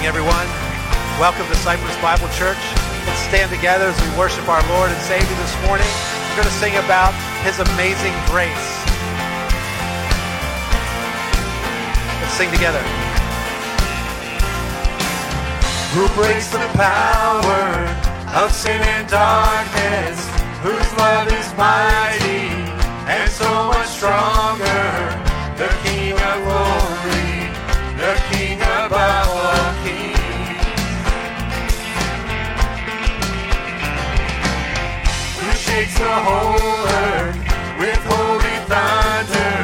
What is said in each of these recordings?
morning, everyone. Welcome to Cypress Bible Church. Let's stand together as we worship our Lord and Savior this morning. We're going to sing about His amazing grace. Let's sing together. Who breaks the power of sin and darkness? Whose love is mighty and so much stronger? The King of glory, the King above Shakes the whole earth with holy thunder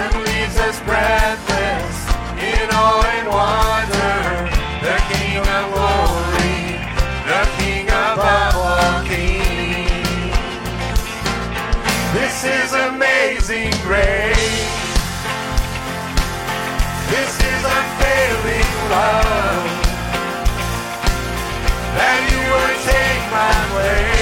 and leaves us breathless in awe and wonder? The King of glory, the King above all kings. This is amazing grace. This is unfailing love. That you would take my place.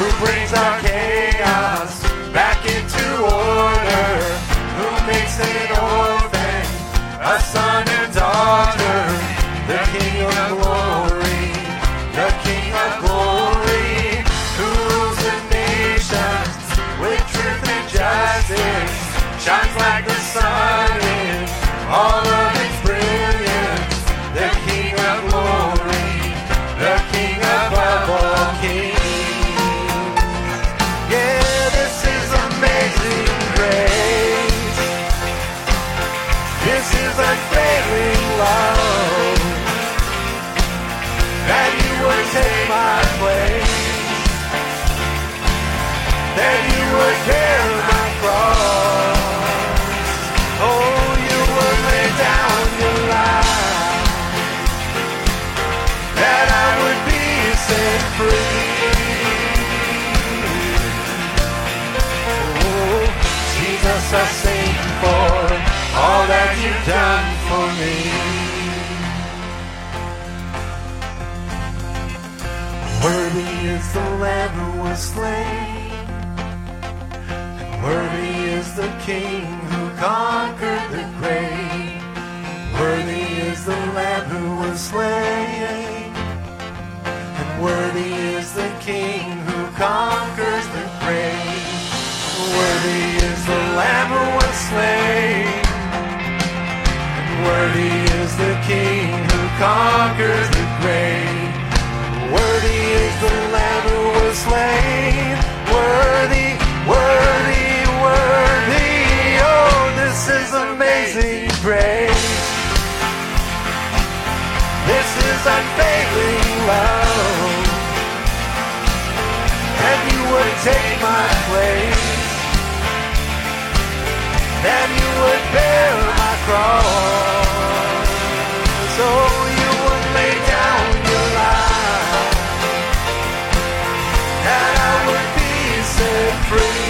Who brings our chaos back into order? Who makes an orphan a son I can't my fall Oh you were laid down in line That I would be set free. Oh, Jesus, I sing for all that you've done for me. Worthy is the Lamb who was slain, the King who conquered the grave. Worthy is the Lamb who was slain, and worthy is the King who conquers the grave. Worthy is the Lamb who was slain, and worthy is the King who conquers the grave. Worthy is the Lamb who was slain. Worthy, worthy. Oh, this is amazing grace. This is unfailing love. And you would take my place. That you would bear my cross. So you would lay down your life. That I would be set free.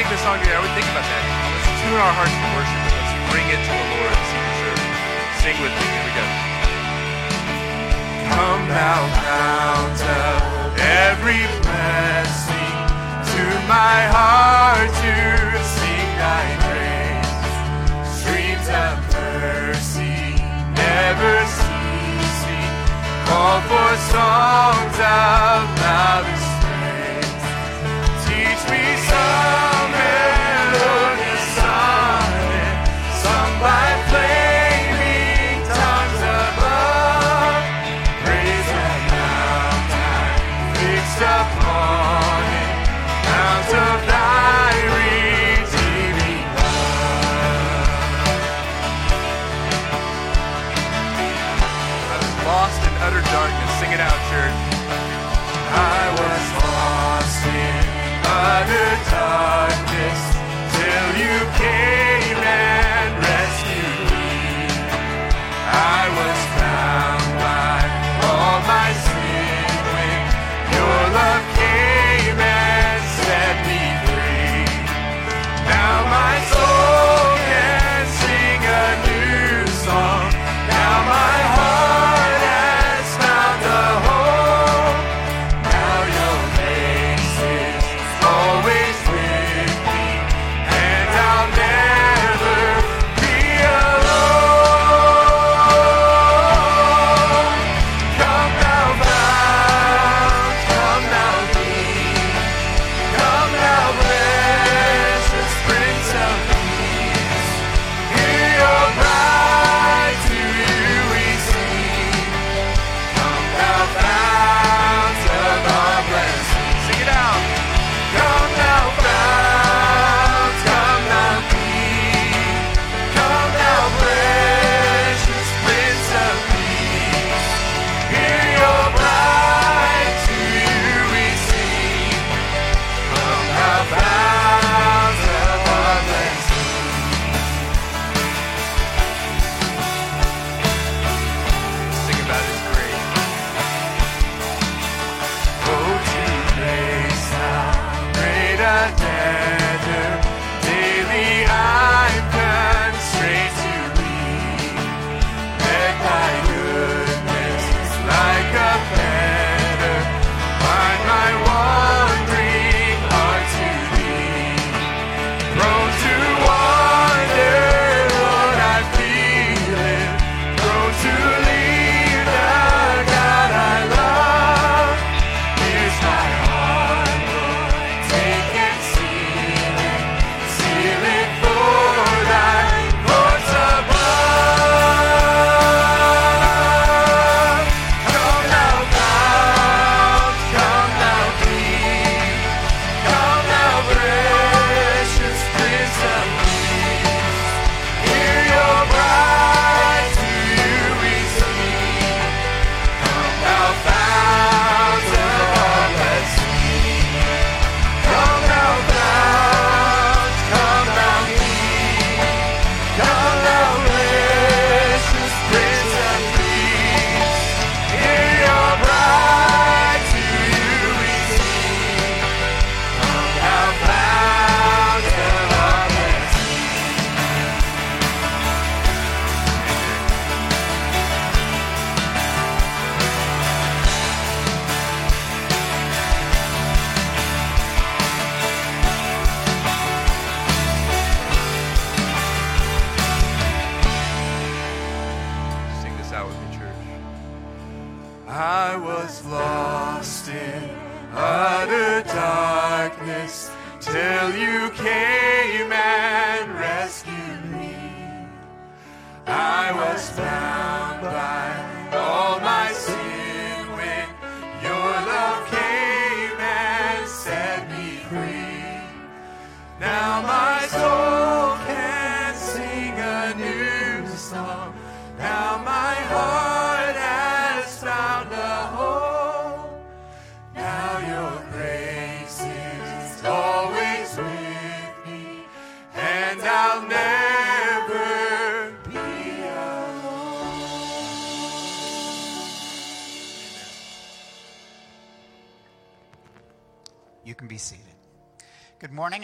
sing this song today, I would think about that. Let's tune our hearts to worship and let's bring it to the Lord as He deserves. Sing with me. Here we go. Come thou fountain, every blessing to my heart to sing thy praise. Streams of mercy never ceasing. Call for songs of loudest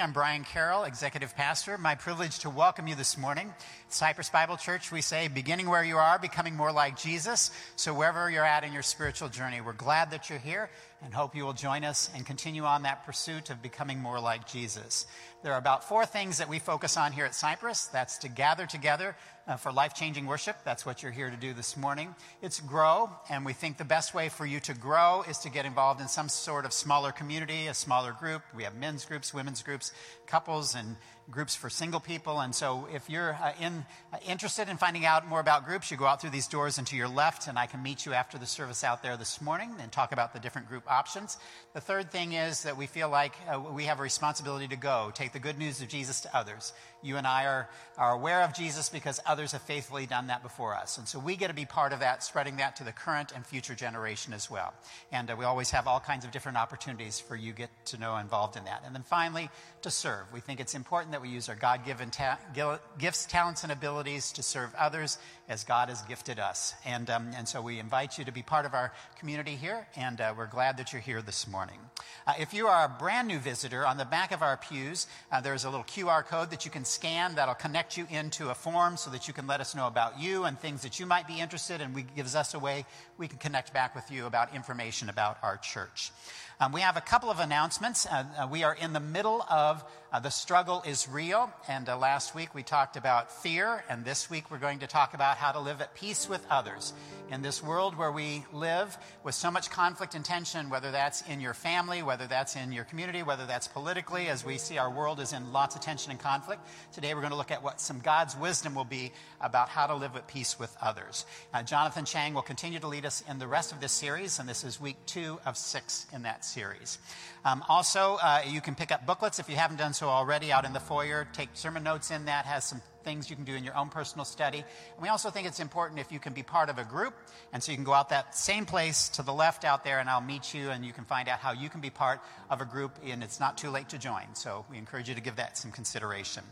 I'm Brian Carroll, Executive Pastor. My privilege to welcome you this morning. Cypress Bible Church, we say, beginning where you are, becoming more like Jesus. So, wherever you're at in your spiritual journey, we're glad that you're here and hope you will join us and continue on that pursuit of becoming more like Jesus. There are about four things that we focus on here at Cypress that's to gather together uh, for life changing worship. That's what you're here to do this morning. It's grow, and we think the best way for you to grow is to get involved in some sort of smaller community, a smaller group. We have men's groups, women's groups, couples, and groups for single people. And so, if you're uh, in, uh, interested in finding out more about groups, you go out through these doors and to your left, and I can meet you after the service out there this morning and talk about the different group options. The third thing is that we feel like uh, we have a responsibility to go, take the good news of Jesus to others. You and I are, are aware of Jesus because others have faithfully done that before us. And so, we get to be part of that, spreading that to the current and future generation as well. And uh, we always have all kinds of different opportunities for you get to know involved in that. And then finally, to serve. We think it's important that we use our God given ta- gifts, talents, and abilities to serve others as God has gifted us. And, um, and so we invite you to be part of our community here, and uh, we're glad that you're here this morning. Uh, if you are a brand new visitor, on the back of our pews, uh, there's a little QR code that you can scan that'll connect you into a form so that you can let us know about you and things that you might be interested in. And gives us a way we can connect back with you about information about our church. Um, we have a couple of announcements. Uh, uh, we are in the middle of uh, The Struggle is Real. And uh, last week we talked about fear. And this week we're going to talk about how to live at peace with others. In this world where we live with so much conflict and tension, whether that's in your family, whether that's in your community, whether that's politically, as we see our world is in lots of tension and conflict. Today we're going to look at what some God's wisdom will be about how to live at peace with others. Uh, Jonathan Chang will continue to lead us in the rest of this series. And this is week two of six in that series. Um, also, uh, you can pick up booklets if you haven't done so already out in the foyer. Take sermon notes in that, has some things you can do in your own personal study. And we also think it's important if you can be part of a group. And so you can go out that same place to the left out there, and I'll meet you, and you can find out how you can be part of a group, and it's not too late to join. So we encourage you to give that some consideration.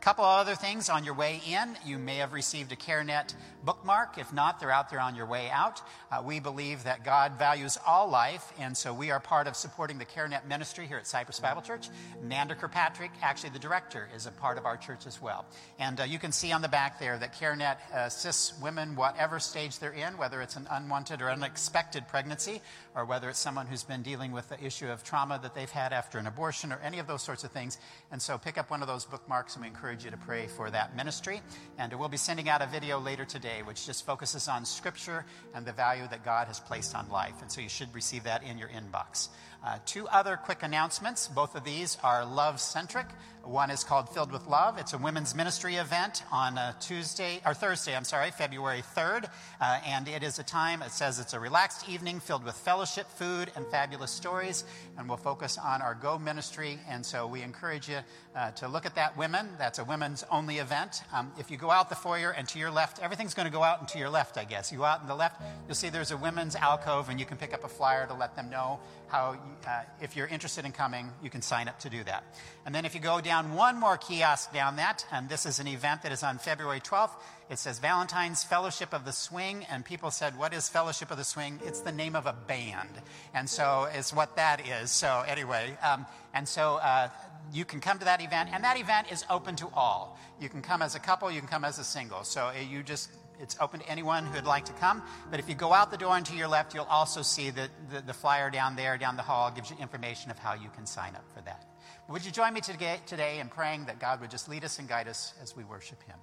A couple of other things on your way in. You may have received a CareNet bookmark. If not, they're out there on your way out. Uh, we believe that God values all life, and so we are part of supporting the CareNet ministry here at Cypress Bible Church. Nanda Kirkpatrick, actually the director, is a part of our church as well. And uh, you can see on the back there that CareNet assists women, whatever stage they're in, whether it's an unwanted or unexpected pregnancy, or whether it's someone who's been dealing with the issue of trauma that they've had after an abortion, or any of those sorts of things. And so pick up one of those bookmarks, and we encourage you to pray for that ministry. And we'll be sending out a video later today, which just focuses on Scripture and the value that God has placed on life. And so you should receive that in your inbox. Uh, two other quick announcements. Both of these are love centric. One is called Filled with Love. It's a women's ministry event on uh, Tuesday, or Thursday, I'm sorry, February 3rd. Uh, and it is a time, it says it's a relaxed evening filled with fellowship, food, and fabulous stories. And we'll focus on our Go ministry. And so we encourage you uh, to look at that, women. That's a women's only event. Um, if you go out the foyer and to your left, everything's going to go out and to your left, I guess. You go out in the left, you'll see there's a women's alcove, and you can pick up a flyer to let them know how, uh, if you're interested in coming, you can sign up to do that. And then if you go down one more kiosk down that, and this is an event that is on February 12th, it says Valentine's Fellowship of the Swing, and people said, What is Fellowship of the Swing? It's the name of a band. And so it's what that is. So, anyway, um, and so uh, you can come to that event, and that event is open to all. You can come as a couple, you can come as a single. So uh, you just it's open to anyone who'd like to come. But if you go out the door and to your left, you'll also see the, the, the flyer down there, down the hall, gives you information of how you can sign up for that. Would you join me today, today in praying that God would just lead us and guide us as we worship Him?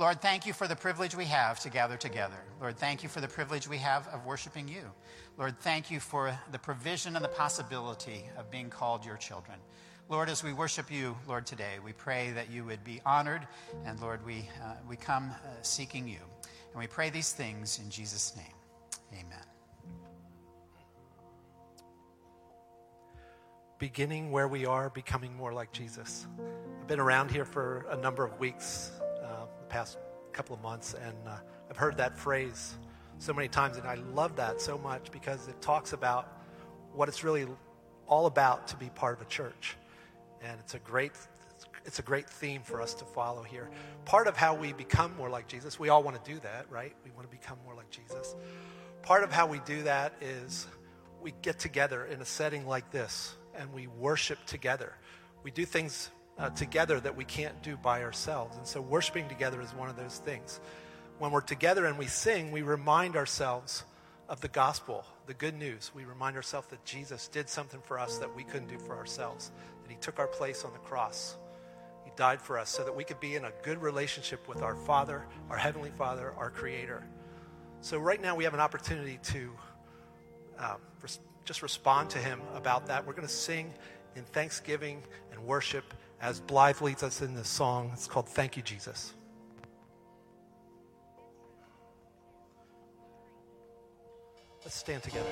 Lord, thank you for the privilege we have to gather together. Lord, thank you for the privilege we have of worshiping you. Lord, thank you for the provision and the possibility of being called your children. Lord, as we worship you, Lord, today, we pray that you would be honored. And Lord, we, uh, we come uh, seeking you. And we pray these things in Jesus' name. Amen. Beginning where we are, becoming more like Jesus. I've been around here for a number of weeks, past couple of months, and uh, I've heard that phrase so many times, and I love that so much because it talks about what it's really all about to be part of a church and it's a great it's a great theme for us to follow here. Part of how we become more like Jesus, we all want to do that, right? We want to become more like Jesus. Part of how we do that is we get together in a setting like this and we worship together. we do things uh, together that we can't do by ourselves. And so worshiping together is one of those things. When we're together and we sing, we remind ourselves of the gospel, the good news. We remind ourselves that Jesus did something for us that we couldn't do for ourselves, that he took our place on the cross. He died for us so that we could be in a good relationship with our Father, our Heavenly Father, our Creator. So, right now, we have an opportunity to um, res- just respond to Him about that. We're going to sing in thanksgiving and worship as Blythe leads us in this song. It's called Thank You, Jesus. Let's stand together.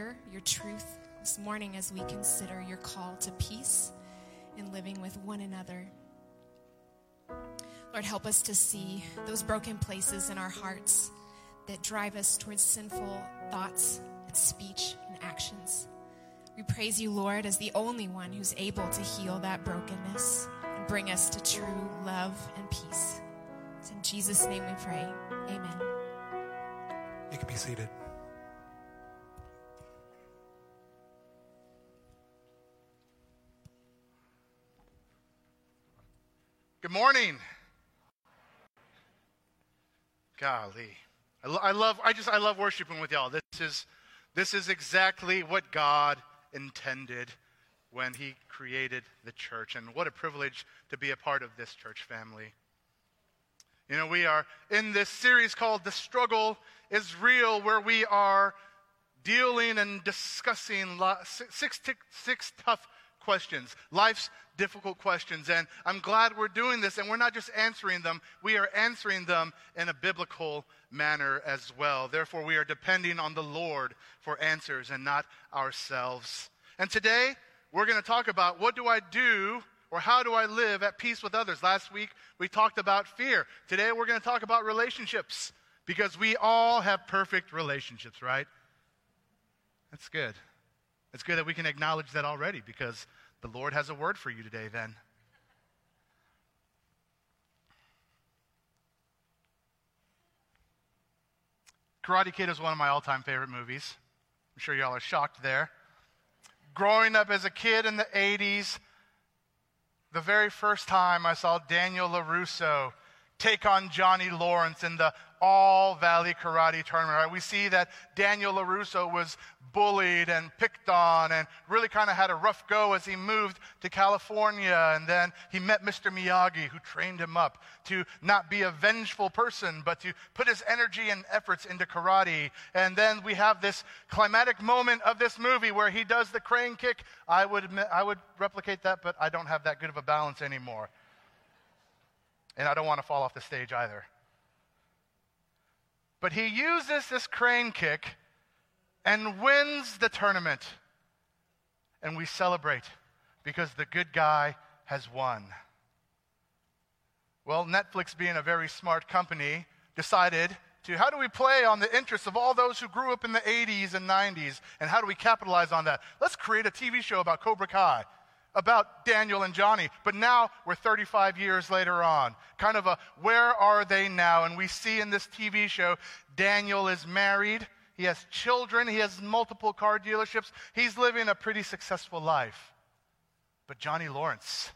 hear your truth this morning as we consider your call to peace and living with one another. Lord, help us to see those broken places in our hearts that drive us towards sinful thoughts and speech and actions. We praise you, Lord, as the only one who's able to heal that brokenness and bring us to true love and peace. It's in Jesus' name we pray. Amen. You can be seated. Good morning. Golly. I, lo- I love I just I love worshiping with y'all. This is this is exactly what God intended when he created the church and what a privilege to be a part of this church family. You know, we are in this series called The Struggle is Real where we are dealing and discussing six, six, six tough questions, life's difficult questions. And I'm glad we're doing this, and we're not just answering them, we are answering them in a biblical manner as well. Therefore, we are depending on the Lord for answers and not ourselves. And today, we're going to talk about what do I do or how do I live at peace with others? Last week, we talked about fear. Today, we're going to talk about relationships because we all have perfect relationships, right? That's good. It's good that we can acknowledge that already because the Lord has a word for you today, then. Karate Kid is one of my all time favorite movies. I'm sure y'all are shocked there. Growing up as a kid in the 80s, the very first time I saw Daniel LaRusso take on Johnny Lawrence in the All Valley Karate Tournament. Right? We see that Daniel LaRusso was bullied and picked on and really kind of had a rough go as he moved to California. And then he met Mr. Miyagi, who trained him up to not be a vengeful person, but to put his energy and efforts into karate. And then we have this climatic moment of this movie where he does the crane kick. I would, admit, I would replicate that, but I don't have that good of a balance anymore. And I don't want to fall off the stage either. But he uses this crane kick and wins the tournament. And we celebrate because the good guy has won. Well, Netflix, being a very smart company, decided to how do we play on the interests of all those who grew up in the 80s and 90s, and how do we capitalize on that? Let's create a TV show about Cobra Kai about Daniel and Johnny. But now we're 35 years later on. Kind of a where are they now? And we see in this TV show Daniel is married, he has children, he has multiple car dealerships, he's living a pretty successful life. But Johnny Lawrence,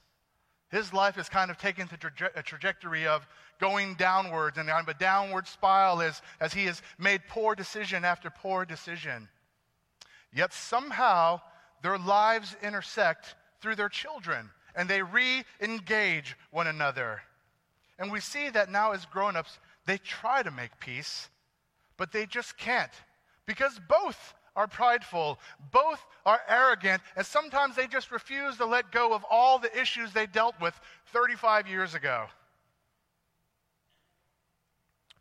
his life is kind of taken to traje- a trajectory of going downwards and on a downward spiral as, as he has made poor decision after poor decision. Yet somehow their lives intersect through their children and they re engage one another. And we see that now as grown ups, they try to make peace, but they just can't because both are prideful, both are arrogant, and sometimes they just refuse to let go of all the issues they dealt with 35 years ago.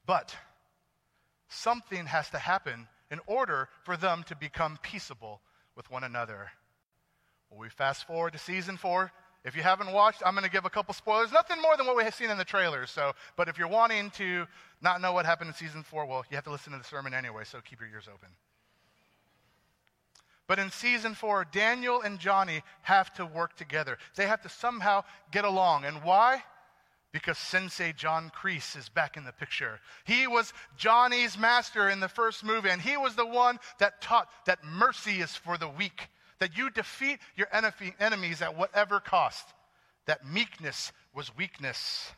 But something has to happen in order for them to become peaceable with one another. Well, we fast forward to season four. If you haven't watched, I'm going to give a couple spoilers. Nothing more than what we have seen in the trailers. So, but if you're wanting to not know what happened in season four, well, you have to listen to the sermon anyway. So keep your ears open. But in season four, Daniel and Johnny have to work together. They have to somehow get along. And why? Because Sensei John Kreese is back in the picture. He was Johnny's master in the first movie, and he was the one that taught that mercy is for the weak, that you defeat your enemies at whatever cost, that meekness was weakness.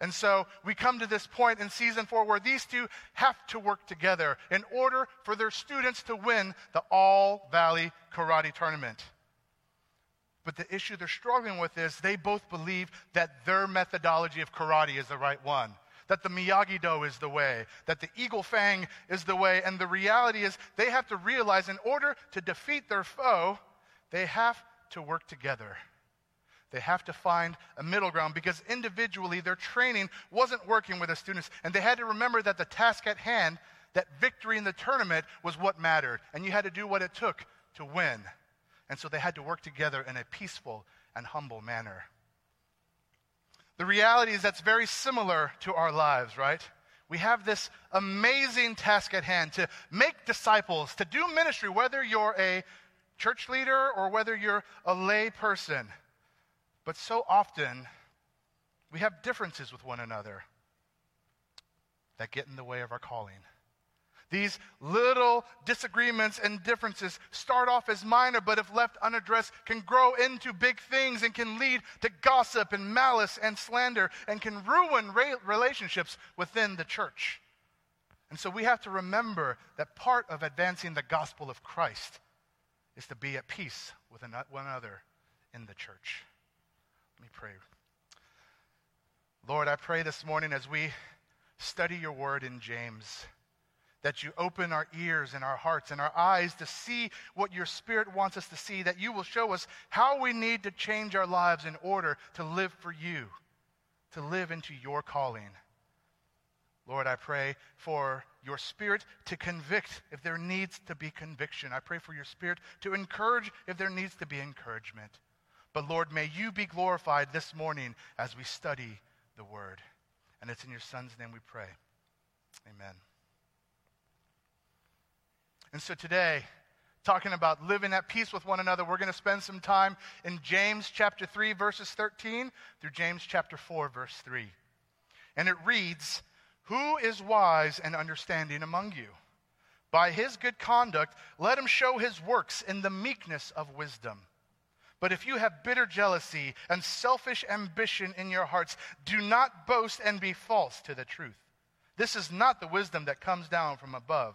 And so we come to this point in season four where these two have to work together in order for their students to win the All Valley Karate Tournament. But the issue they're struggling with is they both believe that their methodology of karate is the right one, that the Miyagi Do is the way, that the Eagle Fang is the way. And the reality is they have to realize in order to defeat their foe, they have to work together. They have to find a middle ground because individually their training wasn't working with the students. And they had to remember that the task at hand, that victory in the tournament, was what mattered. And you had to do what it took to win. And so they had to work together in a peaceful and humble manner. The reality is that's very similar to our lives, right? We have this amazing task at hand to make disciples, to do ministry, whether you're a church leader or whether you're a lay person. But so often, we have differences with one another. that get in the way of our calling. These little disagreements and differences start off as minor, but if left unaddressed, can grow into big things and can lead to gossip and malice and slander and can ruin re- relationships within the church. And so we have to remember that part of advancing the gospel of Christ is to be at peace with one another in the church. Let me pray. Lord, I pray this morning as we study your word in James that you open our ears and our hearts and our eyes to see what your Spirit wants us to see, that you will show us how we need to change our lives in order to live for you, to live into your calling. Lord, I pray for your Spirit to convict if there needs to be conviction. I pray for your Spirit to encourage if there needs to be encouragement. But Lord, may you be glorified this morning as we study the Word. And it's in your Son's name we pray. Amen. And so today, talking about living at peace with one another, we're going to spend some time in James chapter 3, verses 13 through James chapter 4, verse 3. And it reads, Who is wise and understanding among you? By his good conduct, let him show his works in the meekness of wisdom. But if you have bitter jealousy and selfish ambition in your hearts, do not boast and be false to the truth. This is not the wisdom that comes down from above,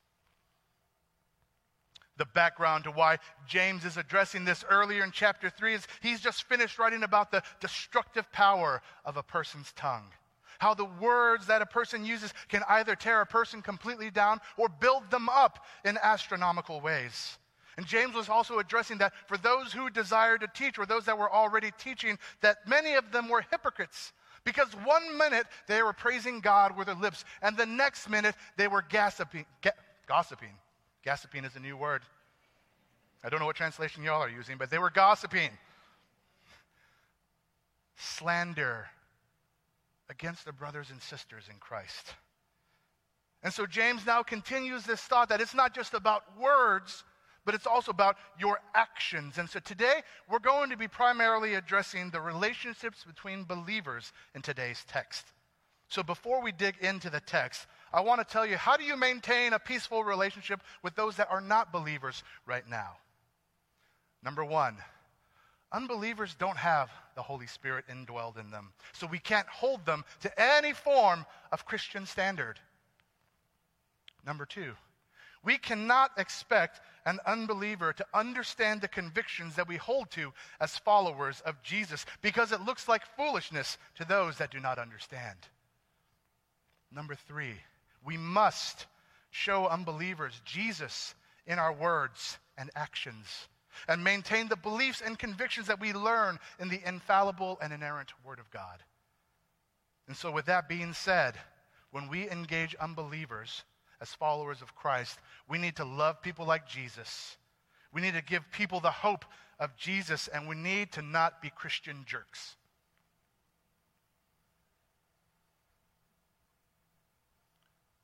The background to why James is addressing this earlier in chapter 3 is he's just finished writing about the destructive power of a person's tongue. How the words that a person uses can either tear a person completely down or build them up in astronomical ways. And James was also addressing that for those who desire to teach or those that were already teaching, that many of them were hypocrites. Because one minute they were praising God with their lips, and the next minute they were gossiping. Gossiping. Gossiping is a new word. I don't know what translation y'all are using, but they were gossiping. Slander against the brothers and sisters in Christ. And so James now continues this thought that it's not just about words, but it's also about your actions. And so today we're going to be primarily addressing the relationships between believers in today's text. So before we dig into the text, I want to tell you how do you maintain a peaceful relationship with those that are not believers right now? Number one, unbelievers don't have the Holy Spirit indwelled in them. So we can't hold them to any form of Christian standard. Number two, we cannot expect an unbeliever to understand the convictions that we hold to as followers of Jesus because it looks like foolishness to those that do not understand. Number three, we must show unbelievers Jesus in our words and actions and maintain the beliefs and convictions that we learn in the infallible and inerrant Word of God. And so, with that being said, when we engage unbelievers as followers of Christ, we need to love people like Jesus. We need to give people the hope of Jesus, and we need to not be Christian jerks.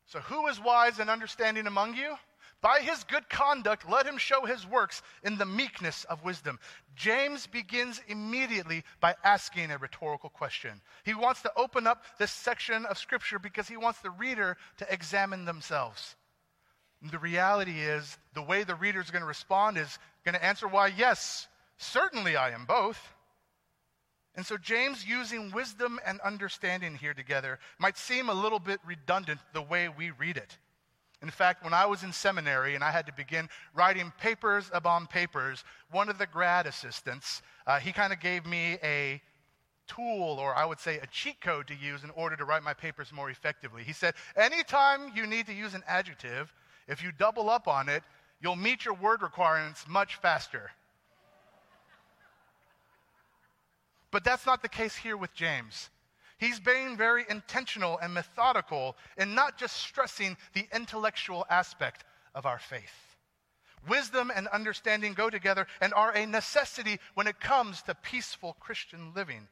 So, who is wise and understanding among you? By his good conduct, let him show his works in the meekness of wisdom. James begins immediately by asking a rhetorical question. He wants to open up this section of Scripture because he wants the reader to examine themselves. The reality is, the way the reader is going to respond is going to answer why, yes, certainly I am both. And so, James using wisdom and understanding here together might seem a little bit redundant the way we read it. In fact, when I was in seminary and I had to begin writing papers upon papers, one of the grad assistants, uh, he kind of gave me a tool, or I would say a cheat code to use in order to write my papers more effectively. He said, anytime you need to use an adjective, if you double up on it, you'll meet your word requirements much faster. But that's not the case here with James. He's being very intentional and methodical in not just stressing the intellectual aspect of our faith. Wisdom and understanding go together and are a necessity when it comes to peaceful Christian living.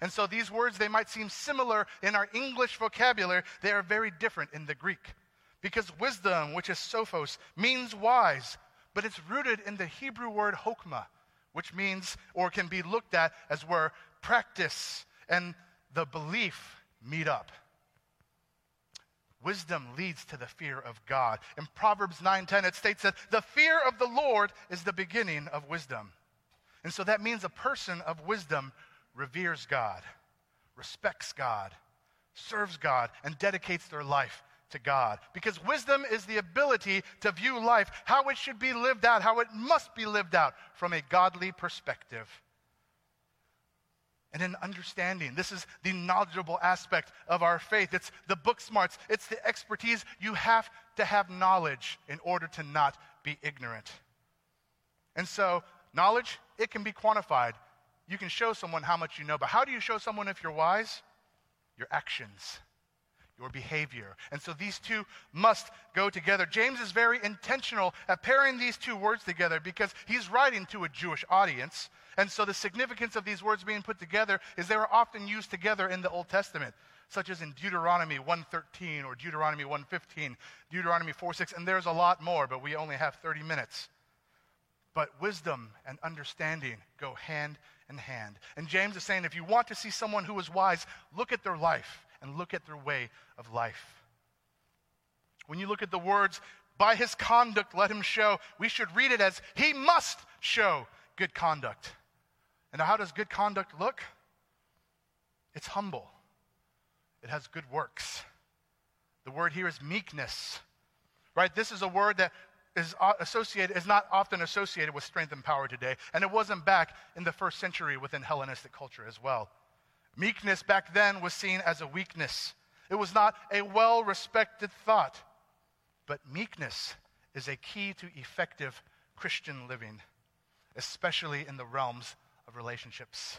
And so these words, they might seem similar in our English vocabulary, they are very different in the Greek. Because wisdom, which is sophos, means wise, but it's rooted in the Hebrew word hokmah, which means or can be looked at as where practice and the belief meet up. Wisdom leads to the fear of God. In Proverbs 9:10 it states that the fear of the Lord is the beginning of wisdom. And so that means a person of wisdom reveres God, respects God, serves God, and dedicates their life to God. Because wisdom is the ability to view life how it should be lived out, how it must be lived out from a godly perspective. And an understanding, this is the knowledgeable aspect of our faith. It's the book smarts, it's the expertise. You have to have knowledge in order to not be ignorant. And so, knowledge, it can be quantified. You can show someone how much you know, but how do you show someone if you're wise? Your actions, your behavior. And so these two must go together. James is very intentional at pairing these two words together because he's writing to a Jewish audience. And so the significance of these words being put together is they were often used together in the Old Testament, such as in Deuteronomy 1:13 or Deuteronomy 1:15, Deuteronomy 4:6, and there's a lot more, but we only have 30 minutes. But wisdom and understanding go hand in hand. And James is saying if you want to see someone who is wise, look at their life and look at their way of life. When you look at the words, by his conduct let him show, we should read it as he must show good conduct. And how does good conduct look? It's humble. It has good works. The word here is meekness. Right? This is a word that is uh, associated is not often associated with strength and power today, and it wasn't back in the first century within Hellenistic culture as well. Meekness back then was seen as a weakness. It was not a well-respected thought. But meekness is a key to effective Christian living, especially in the realms of relationships.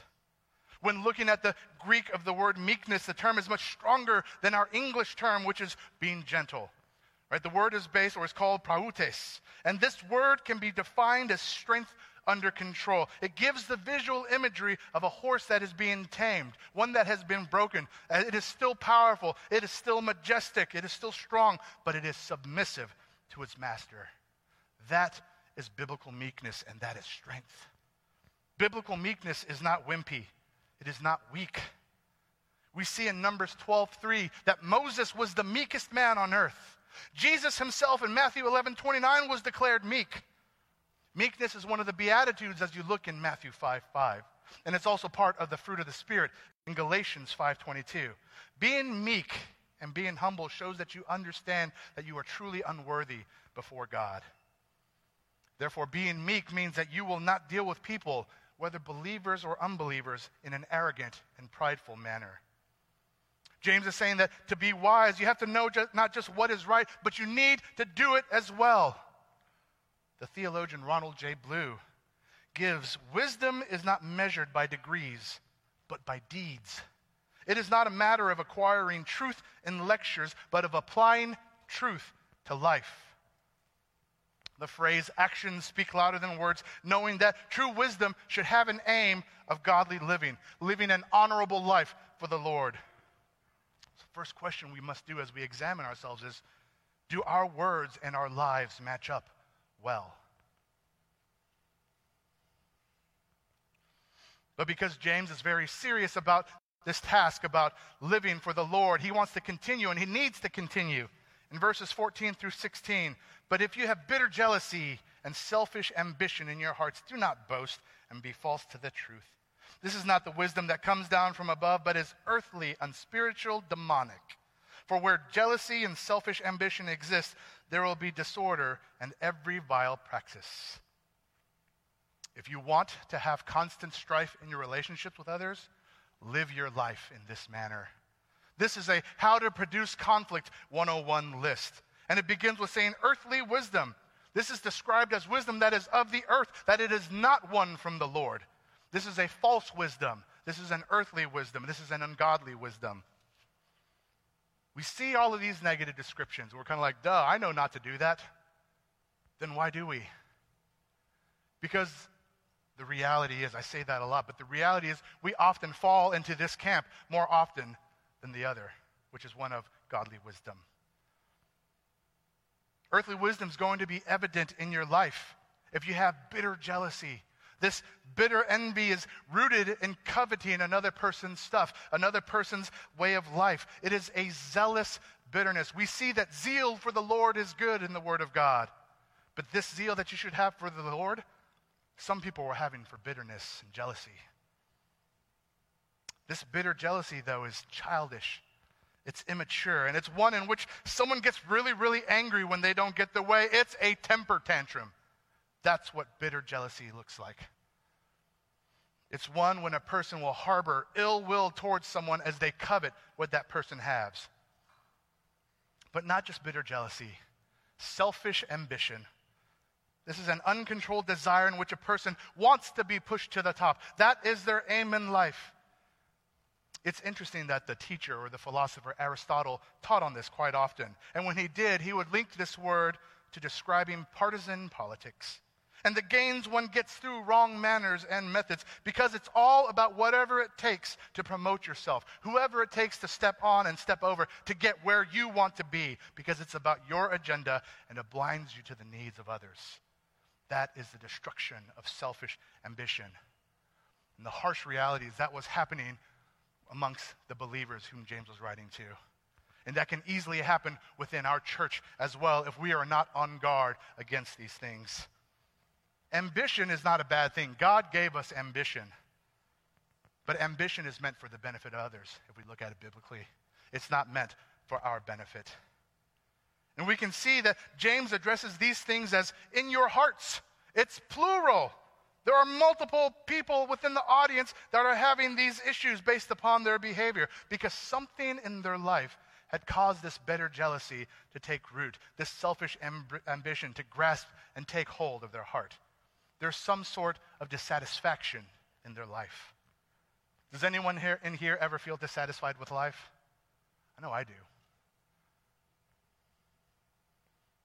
When looking at the Greek of the word meekness, the term is much stronger than our English term, which is being gentle. Right? The word is based or is called prautes. And this word can be defined as strength under control. It gives the visual imagery of a horse that is being tamed, one that has been broken. Uh, It is still powerful, it is still majestic, it is still strong, but it is submissive to its master. That is biblical meekness, and that is strength. Biblical meekness is not wimpy, it is not weak. We see in Numbers 12:3 that Moses was the meekest man on earth. Jesus himself in Matthew 11:29 was declared meek. Meekness is one of the beatitudes as you look in Matthew 5 5. And it's also part of the fruit of the Spirit in Galatians 5:22. Being meek and being humble shows that you understand that you are truly unworthy before God. Therefore, being meek means that you will not deal with people, whether believers or unbelievers, in an arrogant and prideful manner. James is saying that to be wise, you have to know just, not just what is right, but you need to do it as well. The theologian Ronald J. Blue gives wisdom is not measured by degrees, but by deeds. It is not a matter of acquiring truth in lectures, but of applying truth to life. The phrase actions speak louder than words, knowing that true wisdom should have an aim of godly living, living an honorable life for the Lord. So, first question we must do as we examine ourselves is do our words and our lives match up well? But because James is very serious about this task, about living for the Lord, he wants to continue and he needs to continue. In verses 14 through 16, but if you have bitter jealousy and selfish ambition in your hearts, do not boast and be false to the truth. This is not the wisdom that comes down from above, but is earthly, unspiritual, demonic. For where jealousy and selfish ambition exist, there will be disorder and every vile practice. If you want to have constant strife in your relationships with others, live your life in this manner. This is a how to produce conflict 101 list. And it begins with saying earthly wisdom. This is described as wisdom that is of the earth, that it is not one from the Lord. This is a false wisdom. This is an earthly wisdom. This is an ungodly wisdom. We see all of these negative descriptions. We're kind of like, duh, I know not to do that. Then why do we? Because the reality is, I say that a lot, but the reality is we often fall into this camp more often than the other, which is one of godly wisdom. Earthly wisdom is going to be evident in your life if you have bitter jealousy. This bitter envy is rooted in coveting another person's stuff, another person's way of life. It is a zealous bitterness. We see that zeal for the Lord is good in the Word of God. But this zeal that you should have for the Lord, some people were having for bitterness and jealousy. This bitter jealousy, though, is childish. It's immature, and it's one in which someone gets really, really angry when they don't get their way. It's a temper tantrum. That's what bitter jealousy looks like. It's one when a person will harbor ill will towards someone as they covet what that person has. But not just bitter jealousy, selfish ambition. This is an uncontrolled desire in which a person wants to be pushed to the top. That is their aim in life. It's interesting that the teacher or the philosopher Aristotle taught on this quite often. And when he did, he would link this word to describing partisan politics and the gains one gets through wrong manners and methods because it's all about whatever it takes to promote yourself, whoever it takes to step on and step over to get where you want to be because it's about your agenda and it blinds you to the needs of others. That is the destruction of selfish ambition. And the harsh reality is that was happening amongst the believers whom James was writing to. And that can easily happen within our church as well if we are not on guard against these things. Ambition is not a bad thing. God gave us ambition. But ambition is meant for the benefit of others, if we look at it biblically. It's not meant for our benefit. And we can see that James addresses these things as in your hearts. It's plural. There are multiple people within the audience that are having these issues based upon their behavior because something in their life had caused this bitter jealousy to take root, this selfish amb- ambition to grasp and take hold of their heart. There's some sort of dissatisfaction in their life. Does anyone here in here ever feel dissatisfied with life? I know I do.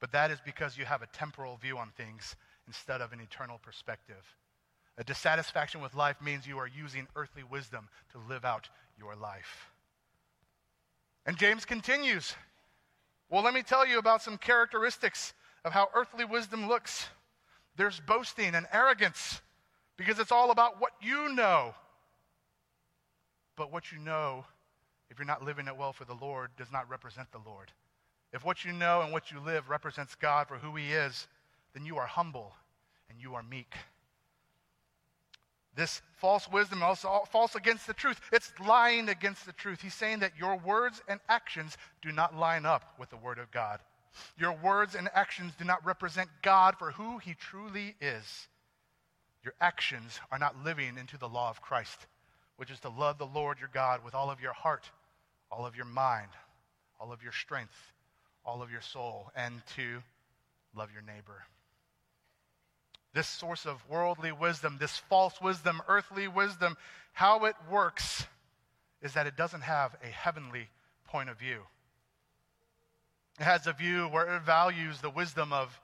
But that is because you have a temporal view on things instead of an eternal perspective. A dissatisfaction with life means you are using earthly wisdom to live out your life. And James continues. Well, let me tell you about some characteristics of how earthly wisdom looks. There's boasting and arrogance because it's all about what you know. But what you know, if you're not living it well for the Lord, does not represent the Lord. If what you know and what you live represents God for who He is, then you are humble and you are meek. This false wisdom also false against the truth. It's lying against the truth. He's saying that your words and actions do not line up with the Word of God. Your words and actions do not represent God for who He truly is. Your actions are not living into the law of Christ, which is to love the Lord your God with all of your heart, all of your mind, all of your strength, all of your soul, and to love your neighbor. This source of worldly wisdom, this false wisdom, earthly wisdom, how it works is that it doesn't have a heavenly point of view. It has a view where it values the wisdom of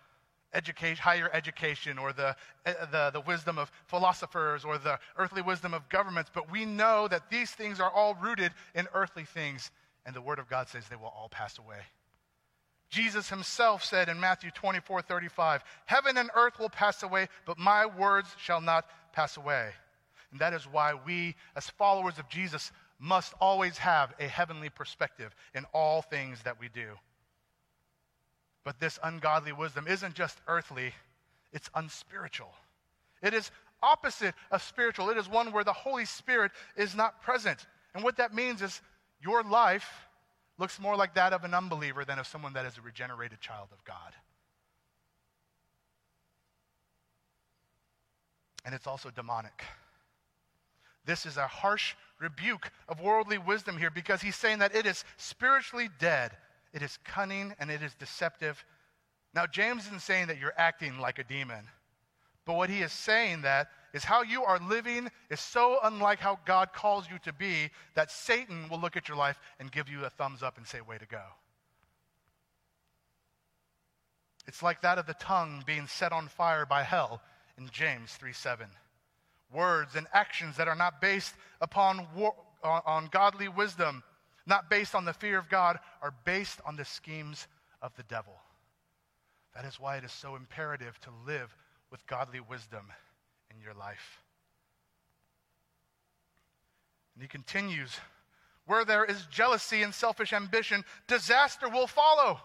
education, higher education or the, eh, the, the wisdom of philosophers or the earthly wisdom of governments. But we know that these things are all rooted in earthly things, and the Word of God says they will all pass away. Jesus himself said in Matthew 24 35, Heaven and earth will pass away, but my words shall not pass away. And that is why we, as followers of Jesus, must always have a heavenly perspective in all things that we do. But this ungodly wisdom isn't just earthly, it's unspiritual. It is opposite of spiritual. It is one where the Holy Spirit is not present. And what that means is your life looks more like that of an unbeliever than of someone that is a regenerated child of God. And it's also demonic. This is a harsh rebuke of worldly wisdom here because he's saying that it is spiritually dead, it is cunning, and it is deceptive. Now, James isn't saying that you're acting like a demon, but what he is saying that is how you are living is so unlike how God calls you to be that Satan will look at your life and give you a thumbs up and say, Way to go. It's like that of the tongue being set on fire by hell in James 3 7. Words and actions that are not based upon war, on, on godly wisdom, not based on the fear of God, are based on the schemes of the devil. That is why it is so imperative to live with godly wisdom in your life. And he continues Where there is jealousy and selfish ambition, disaster will follow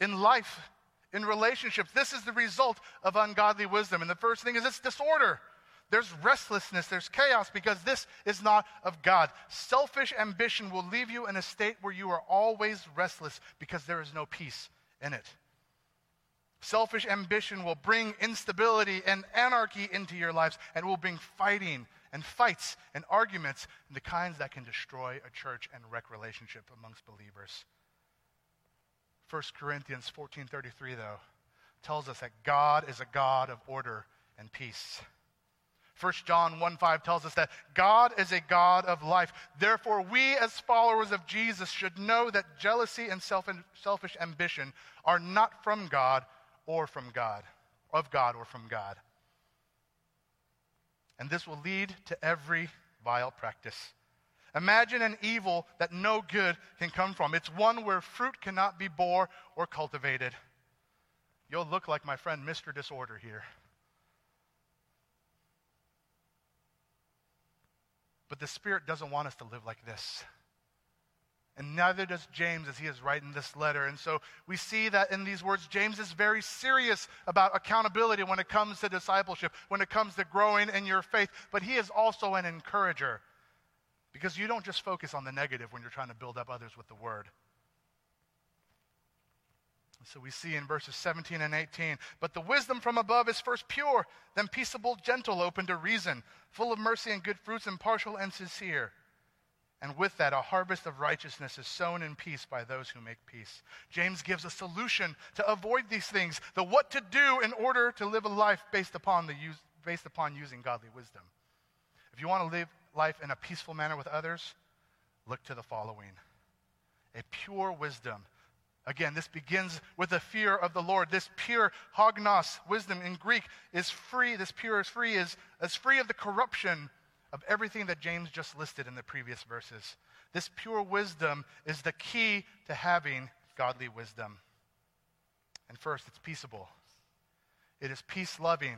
in life, in relationships. This is the result of ungodly wisdom. And the first thing is it's disorder. There's restlessness, there's chaos because this is not of God. Selfish ambition will leave you in a state where you are always restless because there is no peace in it. Selfish ambition will bring instability and anarchy into your lives and will bring fighting and fights and arguments and the kinds that can destroy a church and wreck relationship amongst believers. 1 Corinthians 14:33 though tells us that God is a God of order and peace. 1 John 1 5 tells us that God is a God of life. Therefore, we as followers of Jesus should know that jealousy and self- selfish ambition are not from God or from God, of God or from God. And this will lead to every vile practice. Imagine an evil that no good can come from. It's one where fruit cannot be bore or cultivated. You'll look like my friend Mr. Disorder here. But the Spirit doesn't want us to live like this. And neither does James as he is writing this letter. And so we see that in these words, James is very serious about accountability when it comes to discipleship, when it comes to growing in your faith. But he is also an encourager because you don't just focus on the negative when you're trying to build up others with the word. So we see in verses 17 and 18, but the wisdom from above is first pure, then peaceable, gentle, open to reason, full of mercy and good fruits, impartial and sincere. And with that, a harvest of righteousness is sown in peace by those who make peace. James gives a solution to avoid these things, the what to do in order to live a life based upon, the use, based upon using godly wisdom. If you want to live life in a peaceful manner with others, look to the following a pure wisdom Again, this begins with the fear of the Lord. This pure hagnos wisdom in Greek is free. This pure is free is as free of the corruption of everything that James just listed in the previous verses. This pure wisdom is the key to having godly wisdom. And first, it's peaceable. It is peace loving.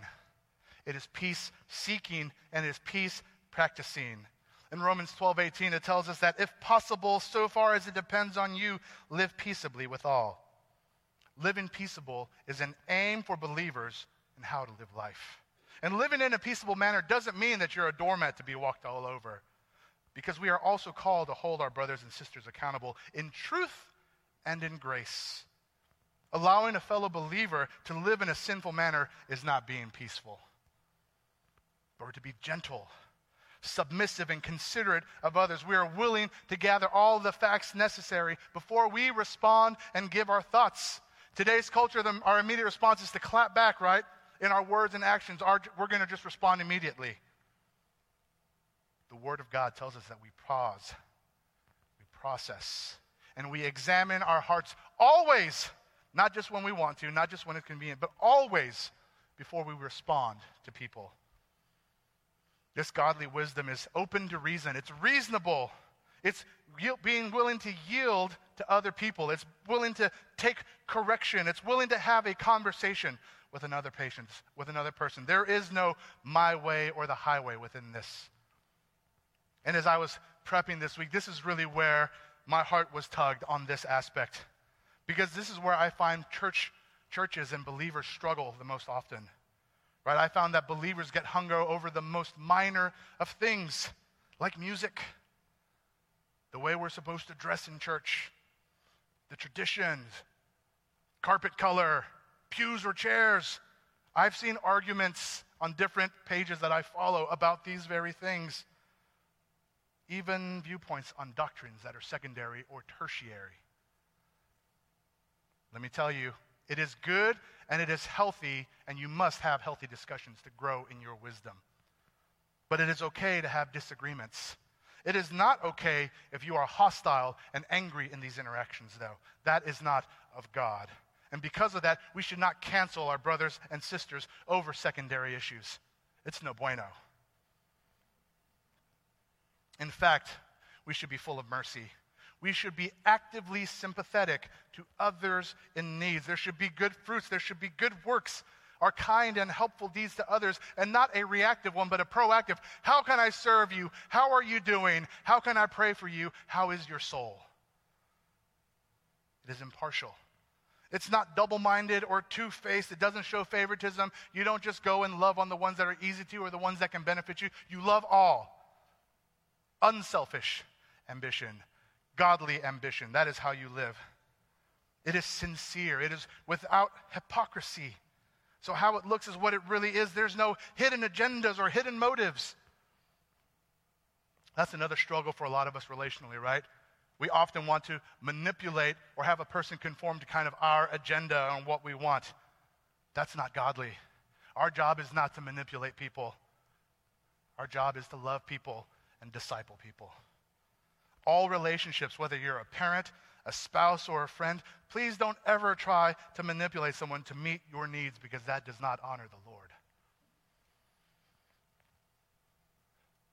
It is peace seeking and it is peace practicing. In Romans 12, 18, it tells us that if possible, so far as it depends on you, live peaceably with all. Living peaceable is an aim for believers in how to live life. And living in a peaceable manner doesn't mean that you're a doormat to be walked all over, because we are also called to hold our brothers and sisters accountable in truth and in grace. Allowing a fellow believer to live in a sinful manner is not being peaceful, but to be gentle submissive and considerate of others. We are willing to gather all the facts necessary before we respond and give our thoughts. Today's culture, the, our immediate response is to clap back, right? In our words and actions, our, we're going to just respond immediately. The Word of God tells us that we pause, we process, and we examine our hearts always, not just when we want to, not just when it's convenient, but always before we respond to people. This godly wisdom is open to reason. It's reasonable. It's being willing to yield to other people. It's willing to take correction. It's willing to have a conversation with another patient, with another person. There is no my way or the highway within this. And as I was prepping this week, this is really where my heart was tugged on this aspect. Because this is where I find church churches and believers struggle the most often. Right? I found that believers get hung over the most minor of things, like music, the way we're supposed to dress in church, the traditions, carpet color, pews or chairs. I've seen arguments on different pages that I follow about these very things. even viewpoints on doctrines that are secondary or tertiary. Let me tell you, it is good and it is healthy, and you must have healthy discussions to grow in your wisdom. But it is okay to have disagreements. It is not okay if you are hostile and angry in these interactions, though. That is not of God. And because of that, we should not cancel our brothers and sisters over secondary issues. It's no bueno. In fact, we should be full of mercy. We should be actively sympathetic to others in needs. There should be good fruits. There should be good works, our kind and helpful deeds to others, and not a reactive one, but a proactive. How can I serve you? How are you doing? How can I pray for you? How is your soul? It is impartial. It's not double minded or two faced. It doesn't show favoritism. You don't just go and love on the ones that are easy to or the ones that can benefit you. You love all. Unselfish ambition, godly ambition. That is how you live. It is sincere, it is without hypocrisy. So, how it looks is what it really is. There's no hidden agendas or hidden motives. That's another struggle for a lot of us relationally, right? We often want to manipulate or have a person conform to kind of our agenda on what we want. That's not godly. Our job is not to manipulate people, our job is to love people and disciple people. All relationships, whether you're a parent, a spouse, or a friend, please don't ever try to manipulate someone to meet your needs because that does not honor the Lord.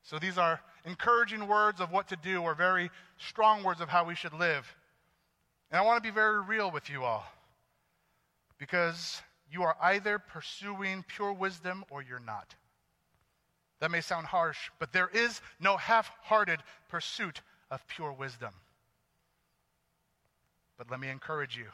So these are encouraging words of what to do or very strong words of how we should live. And I want to be very real with you all because you are either pursuing pure wisdom or you're not. That may sound harsh, but there is no half hearted pursuit of pure wisdom. But let me encourage you.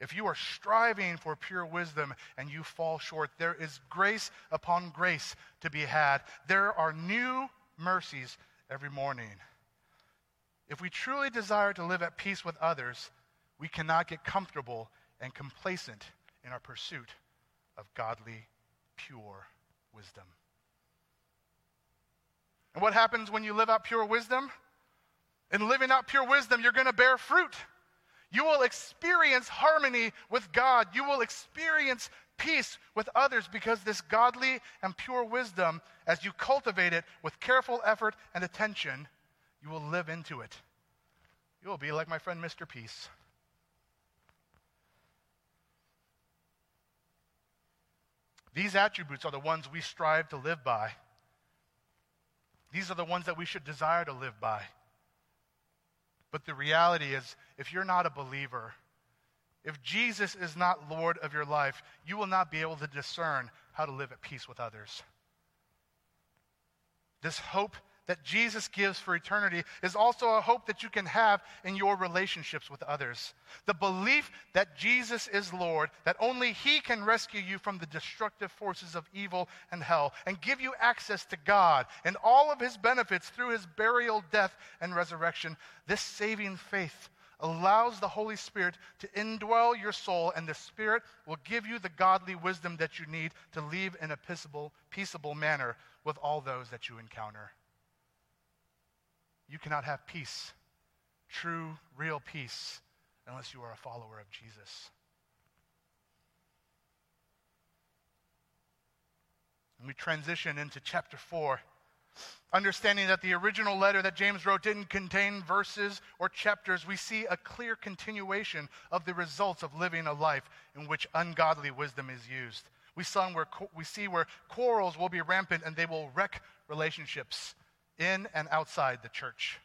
If you are striving for pure wisdom and you fall short, there is grace upon grace to be had. There are new mercies every morning. If we truly desire to live at peace with others, we cannot get comfortable and complacent in our pursuit of godly, pure wisdom. And what happens when you live out pure wisdom? In living out pure wisdom, you're going to bear fruit. You will experience harmony with God. You will experience peace with others because this godly and pure wisdom, as you cultivate it with careful effort and attention, you will live into it. You will be like my friend Mr. Peace. These attributes are the ones we strive to live by. These are the ones that we should desire to live by. But the reality is, if you're not a believer, if Jesus is not Lord of your life, you will not be able to discern how to live at peace with others. This hope that Jesus gives for eternity is also a hope that you can have in your relationships with others. The belief that Jesus is Lord, that only He can rescue you from the destructive forces of evil and hell and give you access to God and all of His benefits through His burial, death, and resurrection. This saving faith allows the Holy Spirit to indwell your soul, and the Spirit will give you the godly wisdom that you need to live in a peaceable, peaceable manner with all those that you encounter. You cannot have peace, true, real peace, unless you are a follower of Jesus. And we transition into chapter 4, understanding that the original letter that James wrote didn't contain verses or chapters. We see a clear continuation of the results of living a life in which ungodly wisdom is used. We, where, we see where quarrels will be rampant and they will wreck relationships in and outside the church.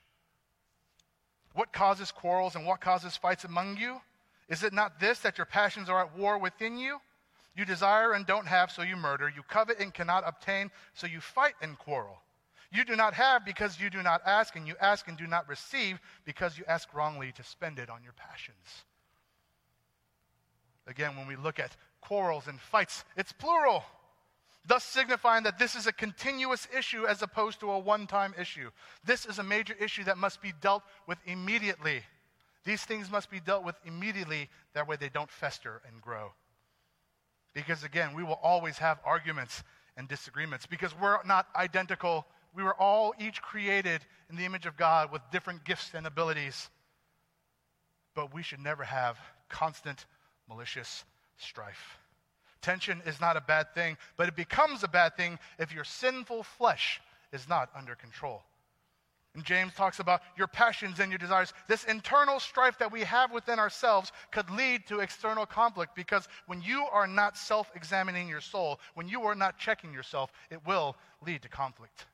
What causes quarrels and what causes fights among you? Is it not this that your passions are at war within you? You desire and don't have, so you murder. You covet and cannot obtain, so you fight and quarrel. You do not have because you do not ask, and you ask and do not receive because you ask wrongly to spend it on your passions. Again, when we look at quarrels and fights, it's plural thus signifying that this is a continuous issue as opposed to a one time issue. This is a major issue that must be dealt with immediately. These things must be dealt with immediately, that way they don't fester and grow. Because again, we will always have arguments and disagreements because we're not identical We were all each created in the image of God with different gifts and abilities. But we should never have constant malicious strife. Tension is not a bad thing, but it becomes a bad thing if your sinful flesh is not under control. And James talks about your passions and your desires. This internal strife that we have within ourselves could lead to external conflict because when you are not self examining your soul, when you are not checking yourself, it will lead to conflict.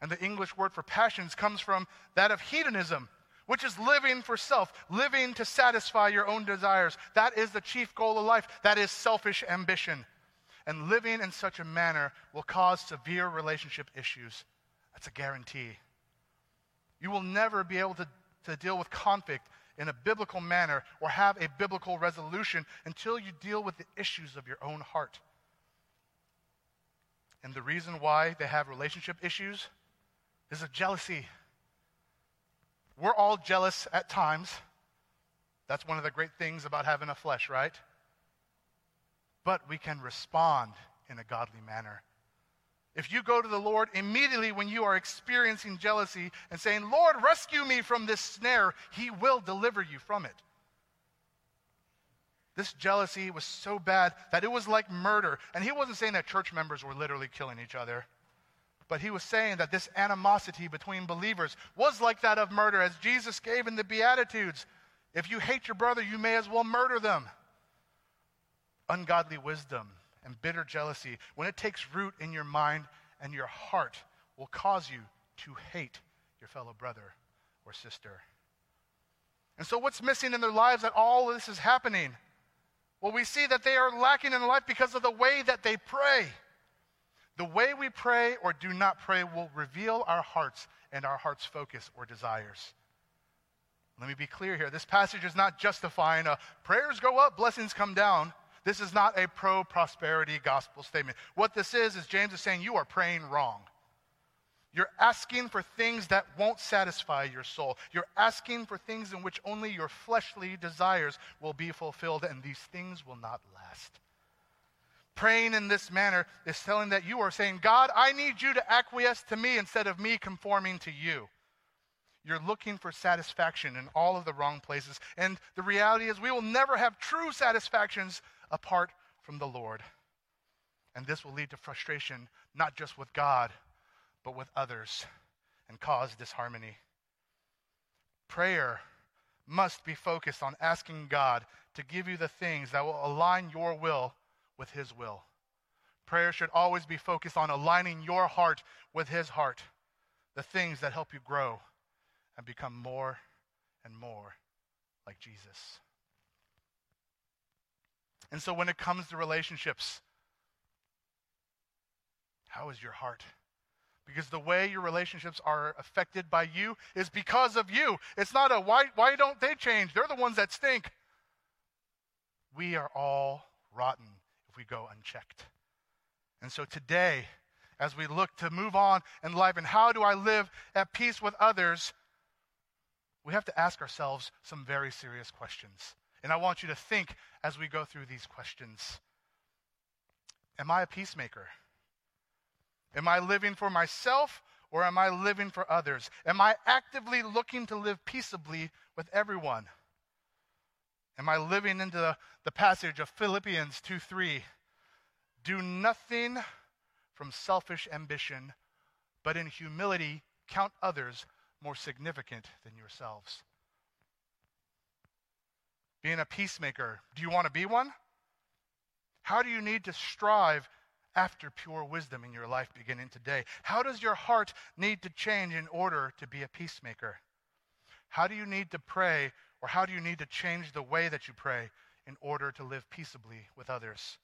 And the English word for passions comes from that of hedonism, which is living for self, living to satisfy your own desires. That is the chief goal of life. That is selfish ambition. And living in such a manner will cause severe relationship issues. That's a guarantee. You will never be able to, to deal with conflict in a biblical manner or have a biblical resolution until you deal with the issues of your own heart. And the reason why they have relationship issues is a jealousy. We're all jealous at times. That's one of the great things about having a flesh, right? But we can respond in a godly manner. If you go to the Lord immediately when you are experiencing jealousy and saying, Lord, rescue me from this snare, He will deliver you from it. This jealousy was so bad that it was like murder. And he wasn't saying that church members were literally killing each other, but he was saying that this animosity between believers was like that of murder, as Jesus gave in the Beatitudes. If you hate your brother, you may as well murder them. Ungodly wisdom and bitter jealousy, when it takes root in your mind and your heart, will cause you to hate your fellow brother or sister. And so, what's missing in their lives that all this is happening? Well, we see that they are lacking in life because of the way that they pray. The way we pray or do not pray will reveal our hearts and our heart's focus or desires. Let me be clear here. This passage is not justifying a prayers go up, blessings come down. This is not a pro prosperity gospel statement. What this is, is James is saying you are praying wrong. You're asking for things that won't satisfy your soul. You're asking for things in which only your fleshly desires will be fulfilled, and these things will not last. Praying in this manner is telling that you are saying, God, I need you to acquiesce to me instead of me conforming to you. You're looking for satisfaction in all of the wrong places. And the reality is, we will never have true satisfactions apart from the Lord. And this will lead to frustration, not just with God, but with others, and cause disharmony. Prayer must be focused on asking God to give you the things that will align your will with His will. Prayer should always be focused on aligning your heart with His heart, the things that help you grow and become more and more like Jesus. And so, when it comes to relationships, how is your heart? Because the way your relationships are affected by you is because of you. It's not a why, why don't they change? They're the ones that stink. We are all rotten we go unchecked. And so today, as we look to move on in life and how do I live at peace with others, we have to ask ourselves some very serious questions. And I want you to think as we go through these questions Am I a peacemaker? Am I living for myself or am I living for others? Am I actively looking to live peaceably with everyone? Am I living into the, the passage of Philippians 2 3? Do nothing from selfish ambition, but in humility count others more significant than yourselves. Being a peacemaker, do you want to be one? How do you need to strive after pure wisdom in your life beginning today? How does your heart need to change in order to be a peacemaker? How do you need to pray, or how do you need to change the way that you pray in order to live peaceably with others?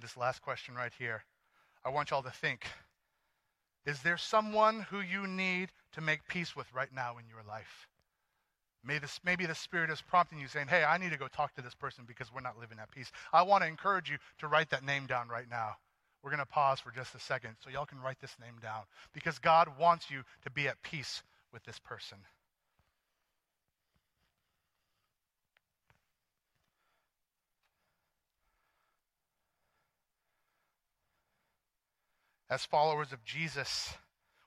This last question right here, I want y'all to think Is there someone who you need to make peace with right now in your life? Maybe, the Spirit is prompting you, saying, Hey, I need to go talk to this person because we're not living at peace. I want to encourage you to write that name down right now. We're going to pause for just a second so y'all can write this name down because God wants you to be at peace with this person. As followers of Jesus,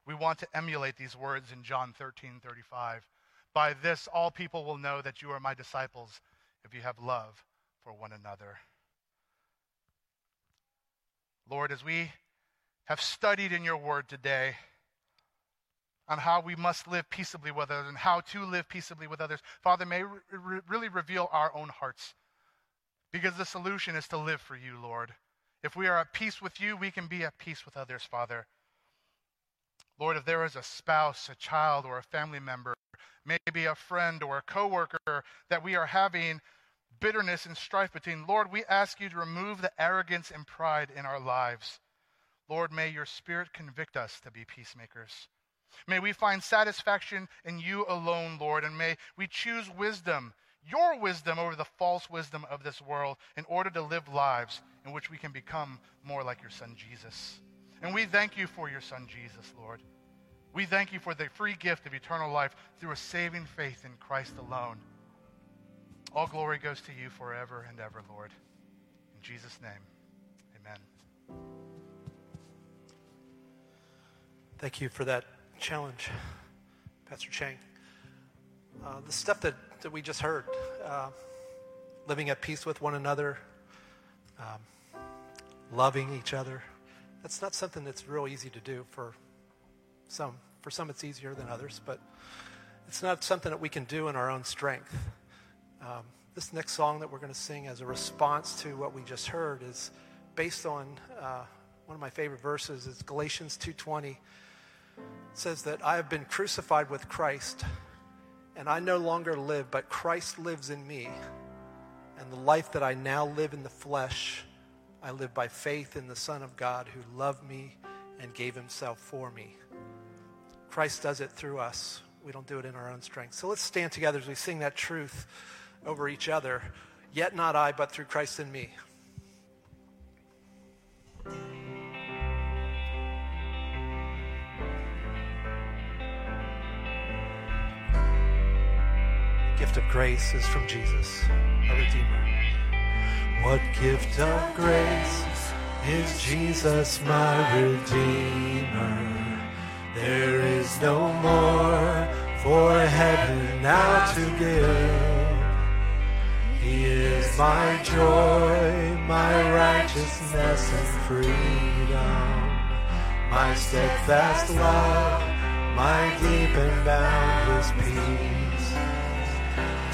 we want to emulate these words in John 13 35. By this, all people will know that you are my disciples if you have love for one another. Lord, as we have studied in your word today on how we must live peaceably with others and how to live peaceably with others, Father, may re- re- really reveal our own hearts. Because the solution is to live for you, Lord. If we are at peace with you, we can be at peace with others, Father. Lord, if there is a spouse, a child, or a family member, maybe a friend or a coworker that we are having bitterness and strife between, Lord, we ask you to remove the arrogance and pride in our lives. Lord, may your spirit convict us to be peacemakers. May we find satisfaction in you alone, Lord, and may we choose wisdom, your wisdom over the false wisdom of this world, in order to live lives in which we can become more like your Son Jesus. And we thank you for your Son Jesus, Lord. We thank you for the free gift of eternal life through a saving faith in Christ alone. All glory goes to you forever and ever, Lord. In Jesus' name, amen. Thank you for that challenge, Pastor Chang. Uh, the stuff that, that we just heard, uh, living at peace with one another, um, loving each other, that's not something that's real easy to do for some. For some, it's easier than others, but it's not something that we can do in our own strength. Um, this next song that we're going to sing as a response to what we just heard is based on uh, one of my favorite verses. Is Galatians two twenty says that I have been crucified with Christ, and I no longer live, but Christ lives in me. And the life that I now live in the flesh, I live by faith in the Son of God who loved me and gave himself for me. Christ does it through us. We don't do it in our own strength. So let's stand together as we sing that truth over each other. Yet not I, but through Christ in me. Gift of grace is from Jesus, our Redeemer. What gift of grace is Jesus my Redeemer? There is no more for heaven now to give. He is my joy, my righteousness and freedom, my steadfast love, my deep and boundless peace.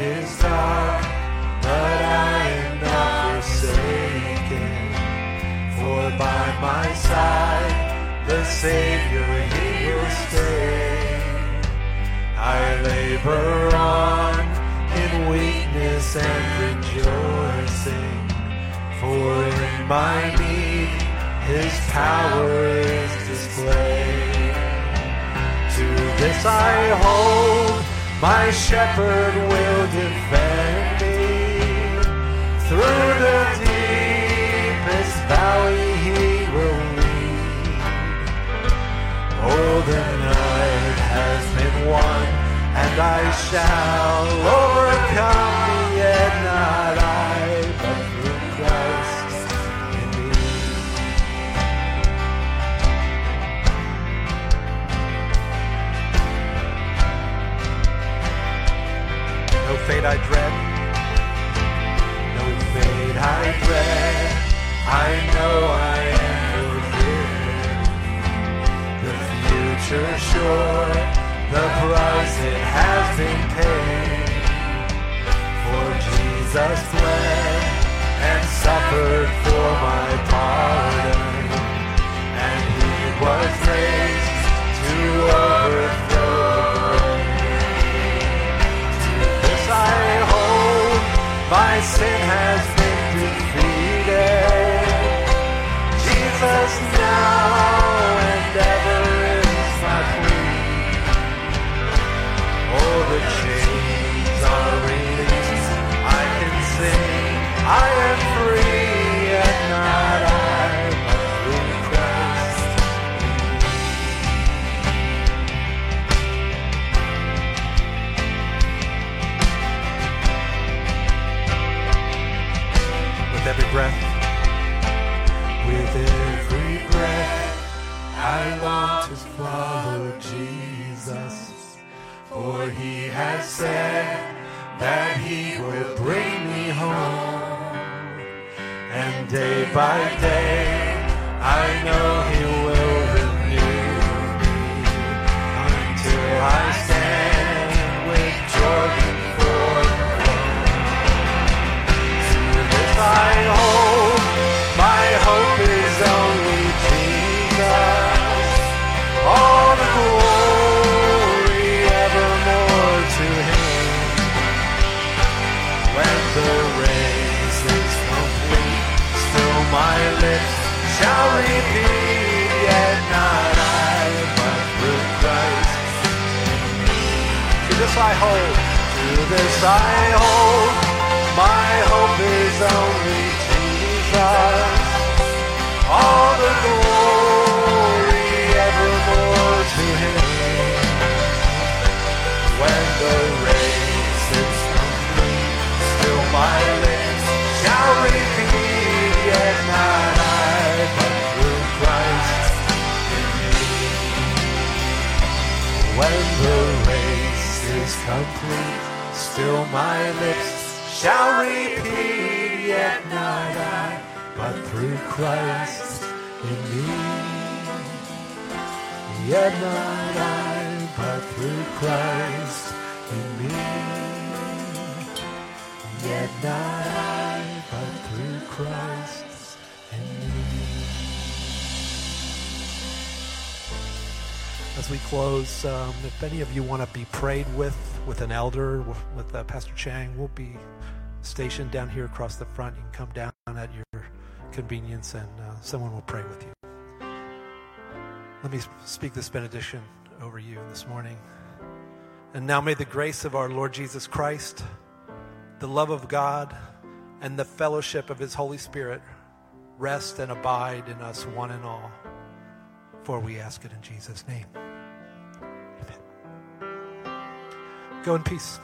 is dark, but I am not forsaken. For by my side, the Savior, He will stay. I labor on in weakness and rejoicing. For in my need, His power is displayed. To this I hold, my shepherd will defend me. Through the deepest valley he will lead. Oh, the night has been won, and I shall overcome, yet not fate I dread. No fate I dread, I know I am forgiven. The future sure, the price it has been paid. For Jesus bled and suffered for my pardon, and he was raised to overthrow I hold. My sin has been defeated. Jesus now and ever is my plea. Oh, the chains are released. I can sing. I am. Hold. With every breath, I want to follow Jesus. For he has said that he will bring me home. And day by day, I know he will renew me until I stand with Jordan I hold, my hope is only Jesus. All the glory evermore to him. When the race is complete, still my lips shall repeat, yet not I, but through Christ. To this I hold, to this I hold, my hope is only Jesus. All the glory evermore to him. When the race is complete, still my lips shall repeat, yet not I, but through Christ in me. When the race is complete, still my lips shall repeat, yet not I, but through Christ in me. Yet not I, but through Christ in me. Yet not I, but through Christ. As we close, um, if any of you want to be prayed with, with an elder, with, with uh, Pastor Chang, we'll be stationed down here across the front. You can come down at your convenience and uh, someone will pray with you. Let me speak this benediction over you this morning. And now may the grace of our Lord Jesus Christ, the love of God, and the fellowship of his Holy Spirit rest and abide in us one and all. For we ask it in Jesus' name. Amen. Go in peace.